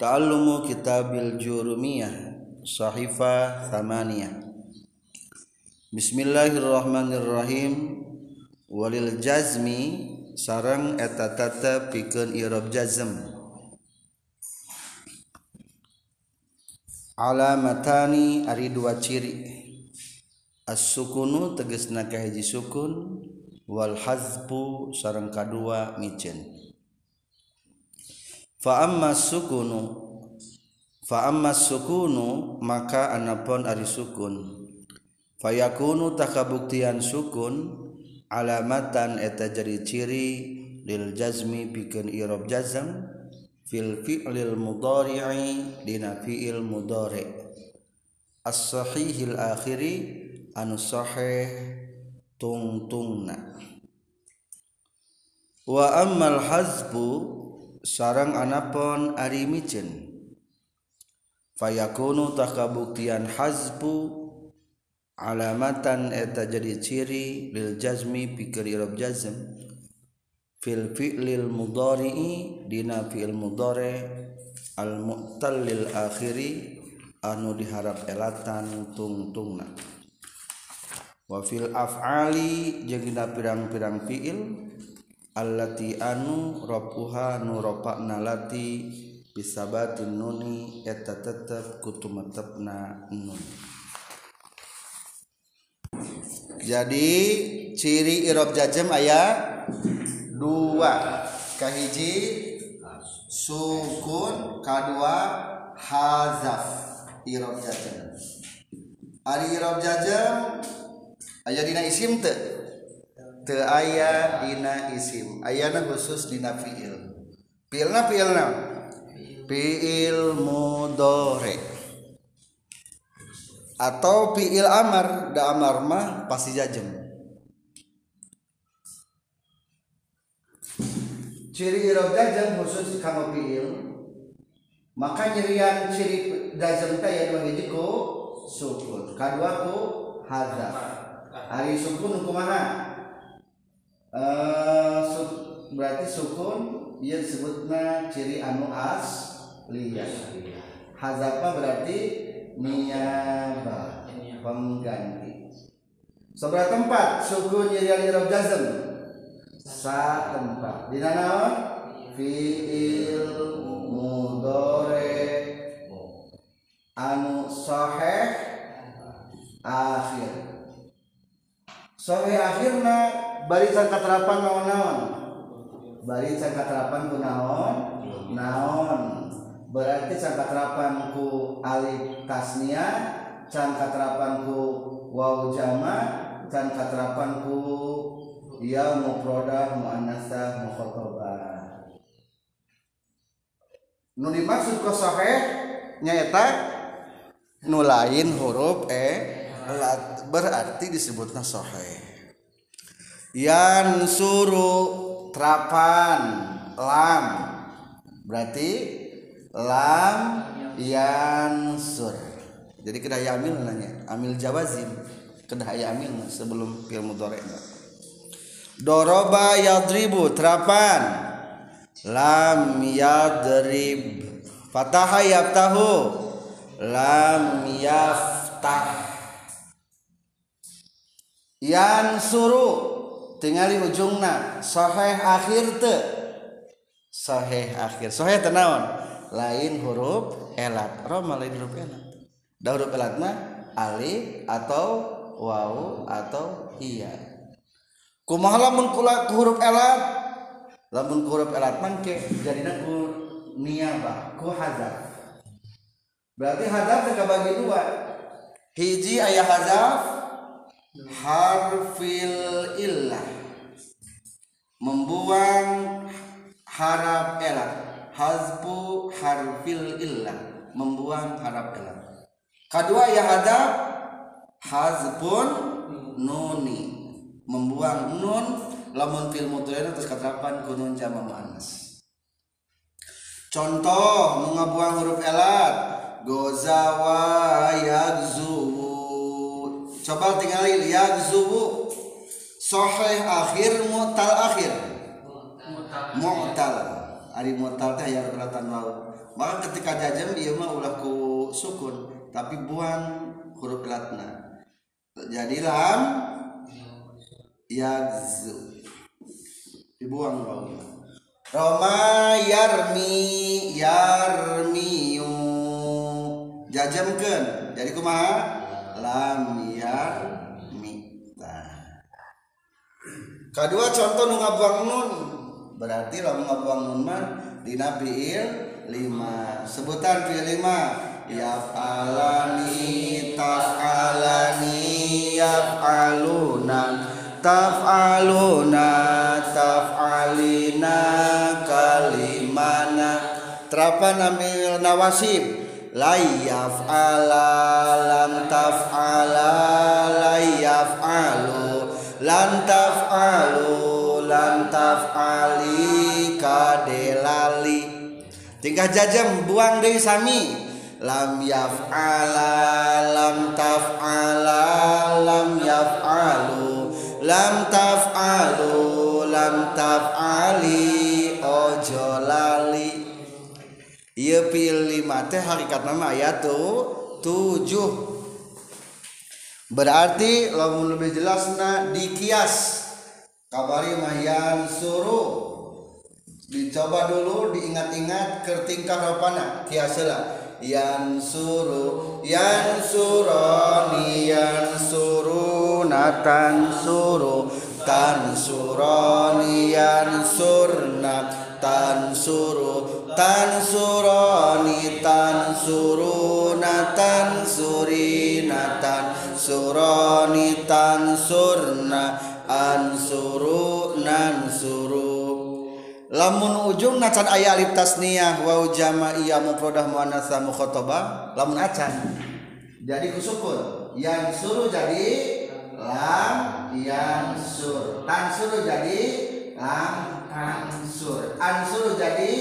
Ta'allumu kitabil jurumiyah Sahifa thamaniyah. Bismillahirrahmanirrahim. Walil jazmi Sarang etatata pikeun irob jazm. Alamatani ari dua ciri. As-sukunu tegesna kahiji sukun Wal hazbu sarang kadua micen faamma sukunu faamma sukunu maka anapun ari sukun. Fayakunu takabuktian sukun alamatan eta jari ciri lil jazmi pikeun irob jazam fil fi'lil mudhari'i dina fi'il mudhari' as-sahihil akhiri anu sahih tungtungna. Wa ammal hazbu sarang anapon ari micen. Fayakunu takabuktian hazbu alamatan eta jadi ciri lil jazmi pikir irob jazm. Fil fi'lil mudhari'i dina fi'il mudhari al mu'tallil akhiri anu diharap elatan tungtungna. Wa fil af'ali jeung dina pirang-pirang fi'il allati anu rapuha nu ropakna lati bisabatin nuni eta tetep kutu metepna nun jadi ciri irob jajem ayat dua. Kahiji sukun. Kadua hazaf irob jajem ari irob jajem ayat dina isim teh. Teu aya dina isim. Ayana khusus dina fiil. Fiilna fiilna? Fiil mudore atau fiil amar. Da amar mah pasti jajem ciri irob jajem khusus kama fiil. Maka nyerian ciri jajem teh ya dua ku sukun. Kadua ku hadzaf hari sukun kumaha Uh, su berarti sukun ia disebutnya ciri anu as liyah hazapa berarti niyaba pengganti. Seberapa tempat sukun jadi irob jazm. Sa tempat. Di naon fiil mudore anu sahih akhir. Sahih akhirna barisan katerapan naon-naon? Barisan katerapan ku naon? Naon. Berarti can katerapan ku alif tasnia can katerapan ku waw jama can katerapan ku ya mufradah muannasah mukhatabah nu dimaksud ku sahih nyaeta nu lain huruf e berarti disebutna sahih Yan suruh terapan lam. Berarti lam yan sur. Jadi kedah yamil nanya amil jawazim kedah yamil sebelum fil mudhari doroba yadribu terapan lam yadrib. Fataha yaftahu lam yaftah. Yan suruh tinggali ujungna sahih akhir te sahih akhir. Sahih tenawan lain huruf elat. Roma lain huruf elat. Dah huruf elat mah alif atau wau atau iya kumaha lamun kula huruf elat? Lamun huruf elat mangke jadina ku niaba ku hazaf. Berarti hazaf teu kabagi dua. Hiji ayah hazaf harfil illah. Membuang harap elah. Hazbu harfil illah. Membuang harap elah. Kedua ya ada hazbun nuni. Membuang nun lamun fil mudhari terus katerapan kunun jama muannas. Contoh mengabuang huruf elat gozawa yagzu coba tinggalin yagzubu sahih akhir mutal akhir. Mutal. Ari mutal teh ya kelihatan mau maka ketika jajem dia mah ulah ku sukun. Tapi buang huruf latna jadi lam yagzu dibuang baunya Roma yarmi yarmiyu. Jajamkan jadi kumaha lam yarmi nah. kedua contoh nu ngabuang nun berarti lamun ngabuang nun mah dina fiil lima. Sebutan fiil lima yaf'alani taf'alani yaf'aluna taf'aluna taf'alina kalimana. Terapan amil nawasib layaf ala lam taf'ala layaf alu lan taf'alu lan taf'ali kadelali. Tingkah jajam buang dari sami. Lam yaf'ala lam taf'ala lam yaf'alu lam taf'alu lam taf'ali ojo lali Ia pilih mate hakikat nama ayat tuh tujuh. Berarti lamun lebih jelasna dikias. Kabari mayan suruh dicoba dulu diingat-ingat ke tingkah ropana kiasela. Yan suru yan suroni yan suru natan suru. Tan suroni yan surna tan suru tan surna an suru nan suru lamun ujung nacan ayat alif tasniyah wa jama iya mufradah muannatsa mukhatabah lamun acan. Jadi kusukun. Yang suruh jadi lam yang sur. Tan suruh jadi lam ansur ansur jadi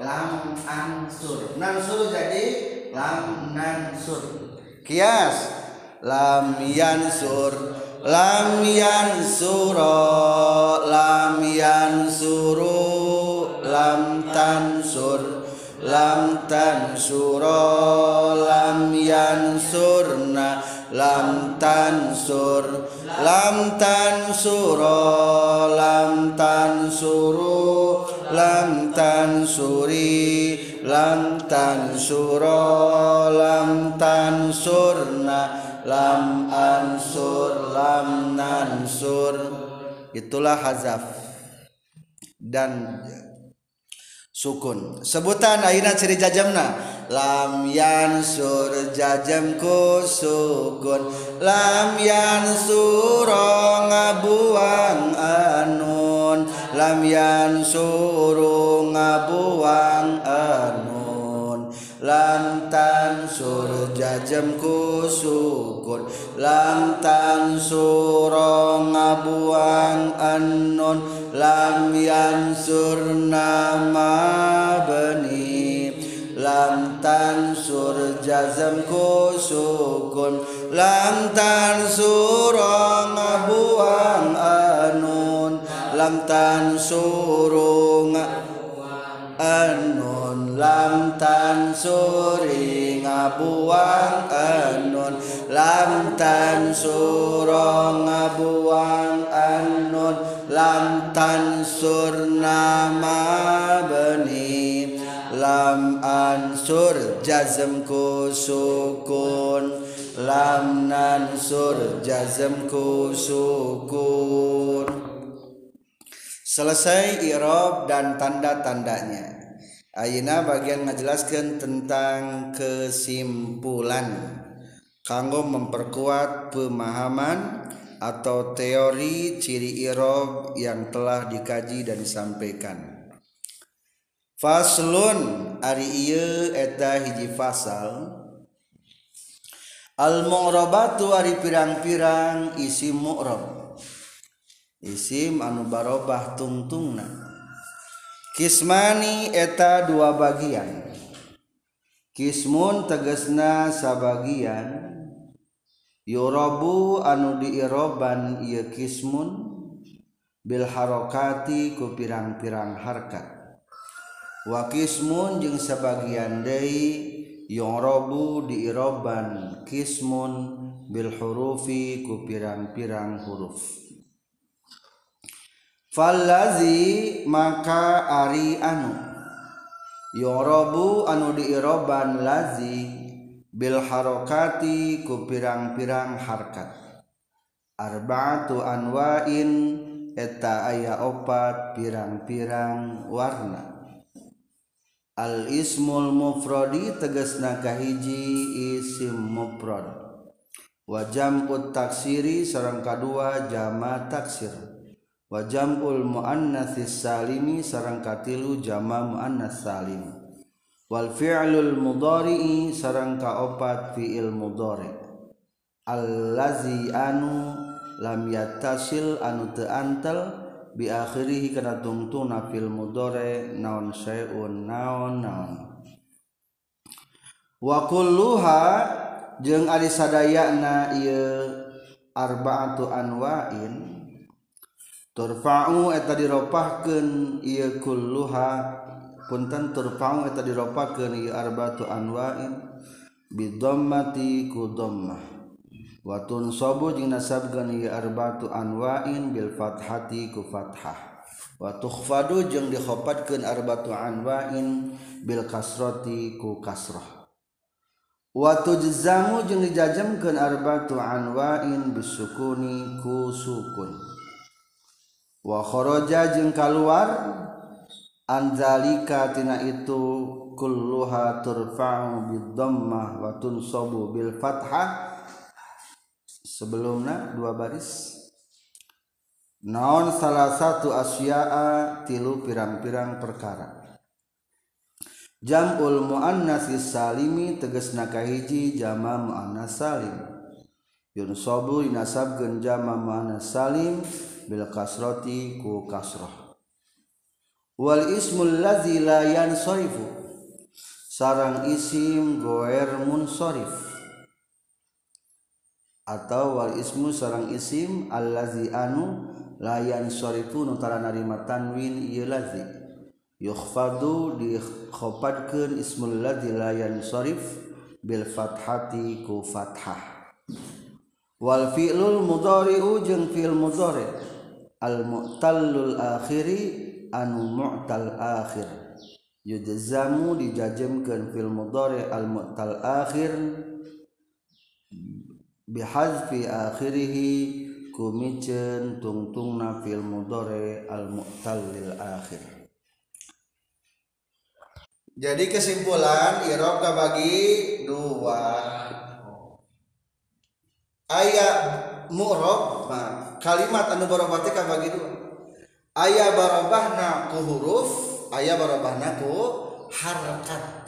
lam ansur nan suruh jadi lam nansur kias. Lam yansur lam yansuro lam yansuru lam tansur lam tansuro lam yansurna lam tansur lam tansuro lam tansuru lam tansuri lam tansuro lam tansurna lam ansur lam nansur itulah hazaf dan sukun. Sebutan akhirnya ciri jajamna. Lam yansur jajamku sukun lam yansuro ngabuang anun. Lam yansuru ngabuang anun. Lam tansur jajamku sukun lam tansuro ngabuang anun. Lam yansur nama beni lam tansur jazamku sukun. Lam tansur ngabuang anun. Lam tansuru anun. Lam tansuri ngabuang anun. Lam tansuro ngabuang anun. Lam tansur nama beni lam ansur jazmku sukun. Lam nansur jazmku sukun. Selesai irob dan tanda-tandanya. Ayeuna bagian menjelaskan tentang kesimpulan. Kanggo memperkuat pemahaman atau teori ciri irob yang telah dikaji dan disampaikan. Faslun ari ieu eta hiji fasal. Al mu'rabatu ari pirang-pirang isim mu'rab. Isim anu barobah tungtungna. Kismani eta dua bagian. Kismun tegesna sabagian. Yorobu anu diiroban ieu kismun. Bil harokati ku pirang-pirang harkat. wakismun jeung sebagian Dei yongrobu diiroban kismun Bilhurufi ku pirang-pirang huruf. Fallazi maka ari anu Yorobu anu diiroban lazi bil harokati ku pirang-pirang harkat. Arba'atu anwain eta aya opat pirang-pirang warna. al ismul mufradi tegasna kahiji isim mufrad. Wa jamut taksiri sareng kadua jama taksir. Wa jam'ul muannatsis salimi sareng katilu jama muannats salim. Wal fi'lul mudhari'i sareng kaopat fi'il mudhari. Allazi anu lam yattasil anu teu antel biakhirihi kana tungtuna fil mudore naon syai'un naon naon. Wa kulluha jeung ari sadayana ieu arba'atu anwa'in turfa'u eta diropahkeun ieu kulluha. Punten turfa'u eta diropahkeun ieu arba'atu anwa'in bidammati ku dhammah watun sobu jeung nasabkeun ieu arbatu anwa'in bil fathati ku fathah. Wa tukhfadu jeung dikhofatkeun arbatu anwa'in bil kasrati ku kasrah. Wa tujzamu jeung dijajamkeun arbatu anwa'in bisukuni ku sukun. Wa kharaja jeung kaluar anzalika tina itu kulluha turfa'u bidhammah wa tunsabu bil fathah sebelumnya dua baris. Naon salah satu asyaa tilu pirang-pirang perkara? Jamul muannas salimi teges nakahiji jama muannas salim. Yunsabu dinasabkeun jama muannas salim bil kasrati ku kasrah. Wal ismul ladzi la yansarifu. Sarang isim goer munsharif atau wal ismu sarang isim allazi anu layan sorifu nutara narima tanwin ieu lazi. Yukhfadu dikhofadkeun ismul ladzi layan sorif bil fathati ku fathah. Wal fi'lul mudhari'u jeung fi'il mudhari. Al mu'tallul akhiri anu mu'tal akhir. Yujzamu dijajemkeun fi'l mudhari al mu'tal akhir. Bihazfi akhirih kumiceun tungtungna fil mudhari al mu'tallil akhir. Jadi kesimpulan i'rab bagi dua. Ayat mu'rab kalimat anu barobah teh bagi dua. Aya barobahna ku huruf aya barobahna ku harakat.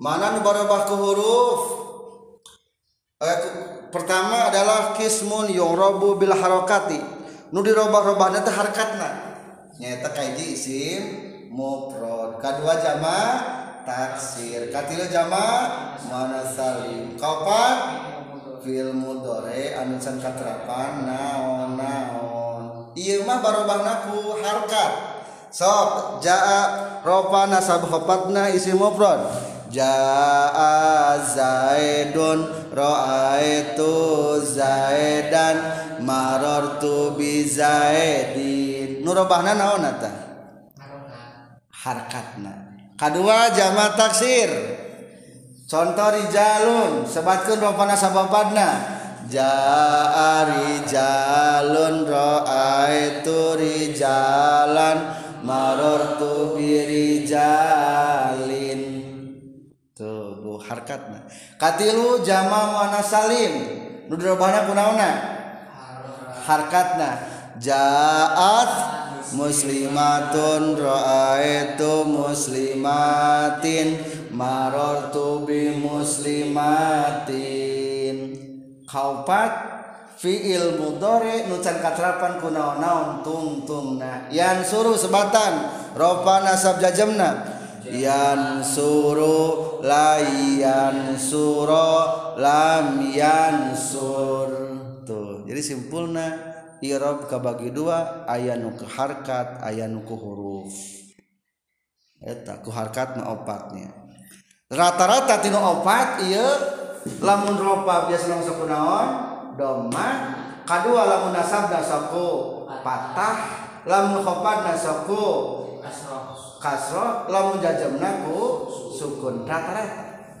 Mana nu barobah ku huruf eh, pertama adalah kismun yorobu bil harokati. Nu dirobah-robahna teh harkatna nyaeta kaiji isim mufrad kedua jama taksir. Katilu jama mana salim kapan fil mudore. Anu can katerapan naon naon. Ieu mah barobahna ku harkat sok jaa rofa nasab khofatna isim mufrad jaa zaidun ra'aitu zaidan marartu bi zaidin. Nu robahna naon eta harkatna. Kadua jama taksir. Contoh rijalun sebatkeun rupana sabapadna jaa rijalun raaitu rijalan marartu birijalin tuh bu harkatna. Katilu jama mana salim. Nu dirobahna kunaona harkatna. Jaat muslimatun raaitu muslimatin marartu bi muslimatin. Kaupat fiil mudhari nu can katrapan ku naon-naon tungtungna yan suruh sebatan ropa nasab jajamna yan suru layan suro lam yan sur. Tuh jadi simpulna irob kabagi dua ayat ke harkat ayat nuku huruf. Eta ku harkat na opatnya. Rata-rata tino opat iya lamun ropa biasa langsung kunaon doma kedua lamun nasab nasaku patah. Lamun khofad nasaku kasro lamun jajamna ku sukun rata-rata.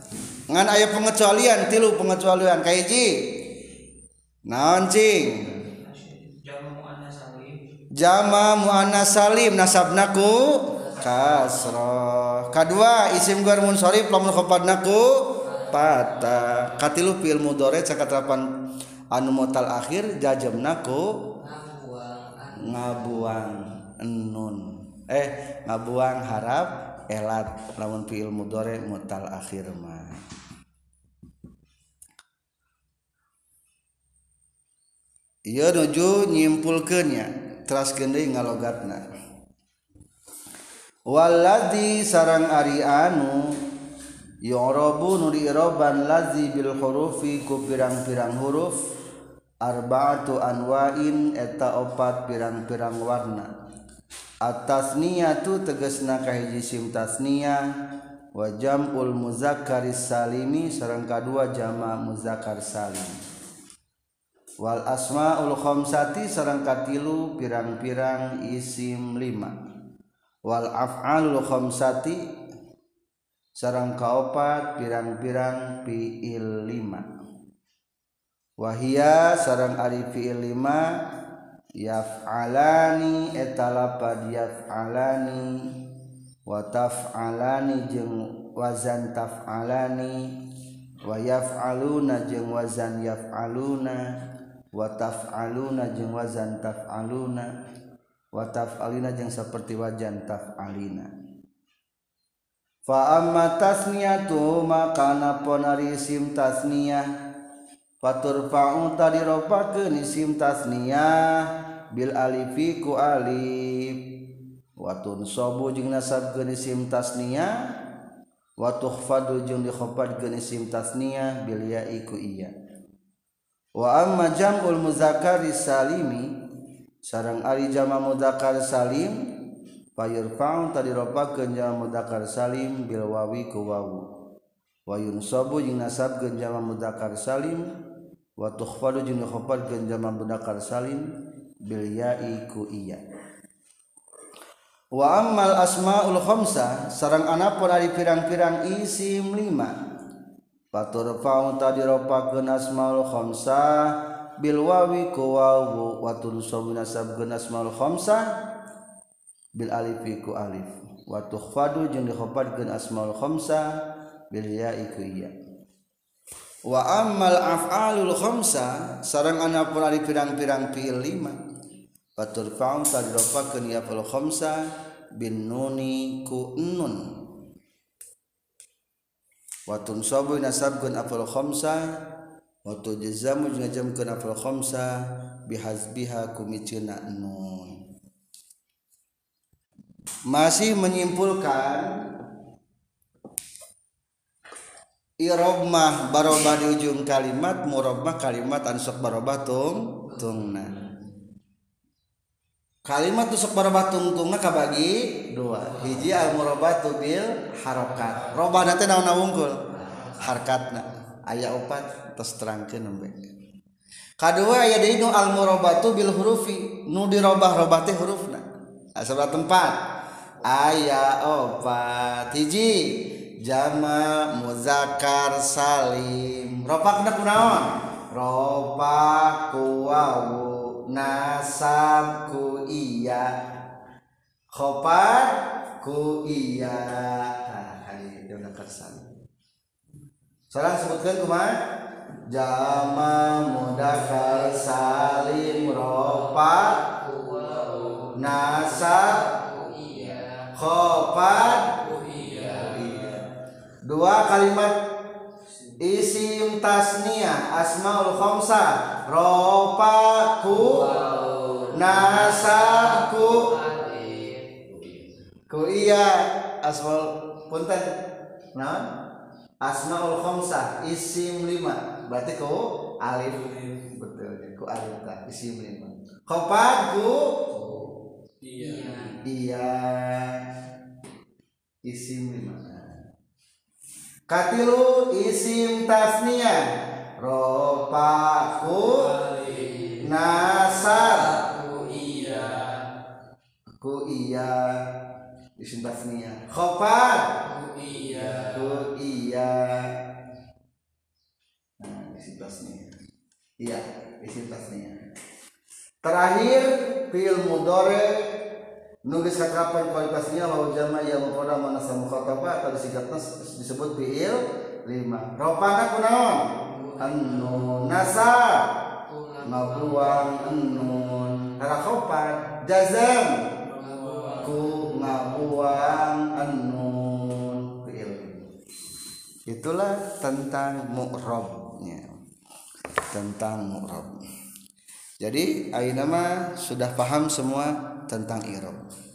Ngan aya pengecualian tilu pengecualian. Kayak ji naon cing jama muannas salim. Nasabna ku kasro. Kedua isim guar munsharif lamun khabarna ku patah katilu fil mudhari cakatrapan anu mutal akhir jajamna ku ngabuang. Enun eh ngabuang harap elat lamun fi ilmu dore mutal akhir mah. Iya nuju nyimpulkannya teras gendai ngalogatna. Waladi sarang ari anu yorobu nuri iroban lazi bil hurufi ku pirang-pirang huruf arba'atu anwain eta opat pirang-pirang warna. atasnia tuh tegesna kahiji sim tasnia wajam ul muzakkar salimi sareng kadua jama muzakkar salim. Wal asmaul khamsati sareng katilu pirang-pirang isim lima. Wal af'alul khamsati sareng kaopat pirang-pirang fiil lima. Wahia sareng ari fiil lima yafalani etalapadiafalani wataf alani jeng wazan tafalani. Wayaf aluna jeng wazan yaf aluna wataf aluna jeung wazan taf aluna wataf alina jeung seperti wajan taf alina fa amma tasniyatu maka napon ari isim tasniyah? Fatur fa'u tadi ropakeun isim tasniyah Bil Alifi ku Alif. Watun sobu jeung nasab geus isim tasnia. Wa tuhfadu jeung dikhafad geus isim tasnia bil ya'i ku iya. Wa amma jam'ul muzakkari salimi sareng ari jama muzakkar salim fayurfa'u tadi ropakeun jama muzakkar salim bil wawi ku wawu. Wa yunsabu jeung nasabkeun jama muzakkar salim wa tukhfadu jeung dikhafad geus jama muzakkar salim bil ya'i ku iya. Wa ammal asmaul khamsa sareng anapun ari pirang-pirang isim lima Fatur fa'u tadi ropakeun asmaul khamsa bil wawi ku wawu wa tunsabu nasabkeun asmaul khamsa bil alifi ku alif. Wa tukhfadu jeung dikhafadkeun asmaul khamsa bil ya'i ku ya wa ammal af'alul khamsa sareng anapun ari pirang-pirang fi'il lima fatur fa'u tadi ropakeun ya fal khamsa bin nuni ku nun. Watun sabu nasabkeun afal khamsa watu jazamu ngajamkeun afal khamsa bihazbiha kumicina nun. Masih menyimpulkan irobmah barobah di ujung kalimat murobmah kalimat ansok barobah tung tungna kalimat tusuk marobah tungtungna kabagi dua. Hiji al murabah tubil harokat robah nate naon wungkul harkatna. Ayat opat terus terangkan nembe. Kedua ayat deui nu al murabatu bil hurufi. Nu dirobah robah teh hurufna. Sebelah tempat. Ayat opat. Hiji jama muzakar salim. Robah kena kunaon robah wawu. Nasab ku iya. Khopat ku iya. Hari dia udah kersan sekarang sebutkan kumah jama mudakar salim ropat nasab khopat dua kalimat isim tasniyah asmaul khamsa ropaku nasaku. Ku iya asmaul punten. Nah asmaul khamsa isim lima. Berarti ku alif. Betul ku alif ta isim lima. Khopat ku iya. Iya. Isim lima katilu isim tasnia ropaku nasar Aku iya. Ku iya. Isim tasnia khofat. Aku iya. Ku iya. Nah isim tasnia iya isim tasnia terakhir fi'il mudore nulis kakapan kualitasnya lawan jama yang mengkoda mana sama khotbah atau disingkatnya disebut fi'il lima. Ropana kunaon annun nasa. Ngabuang annun harakopan jazam. Ku ngabuang annun fi'il. Itulah tentang mu'rabnya tentang mu'rab jadi ayeuna mah sudah paham semua tentang Irob.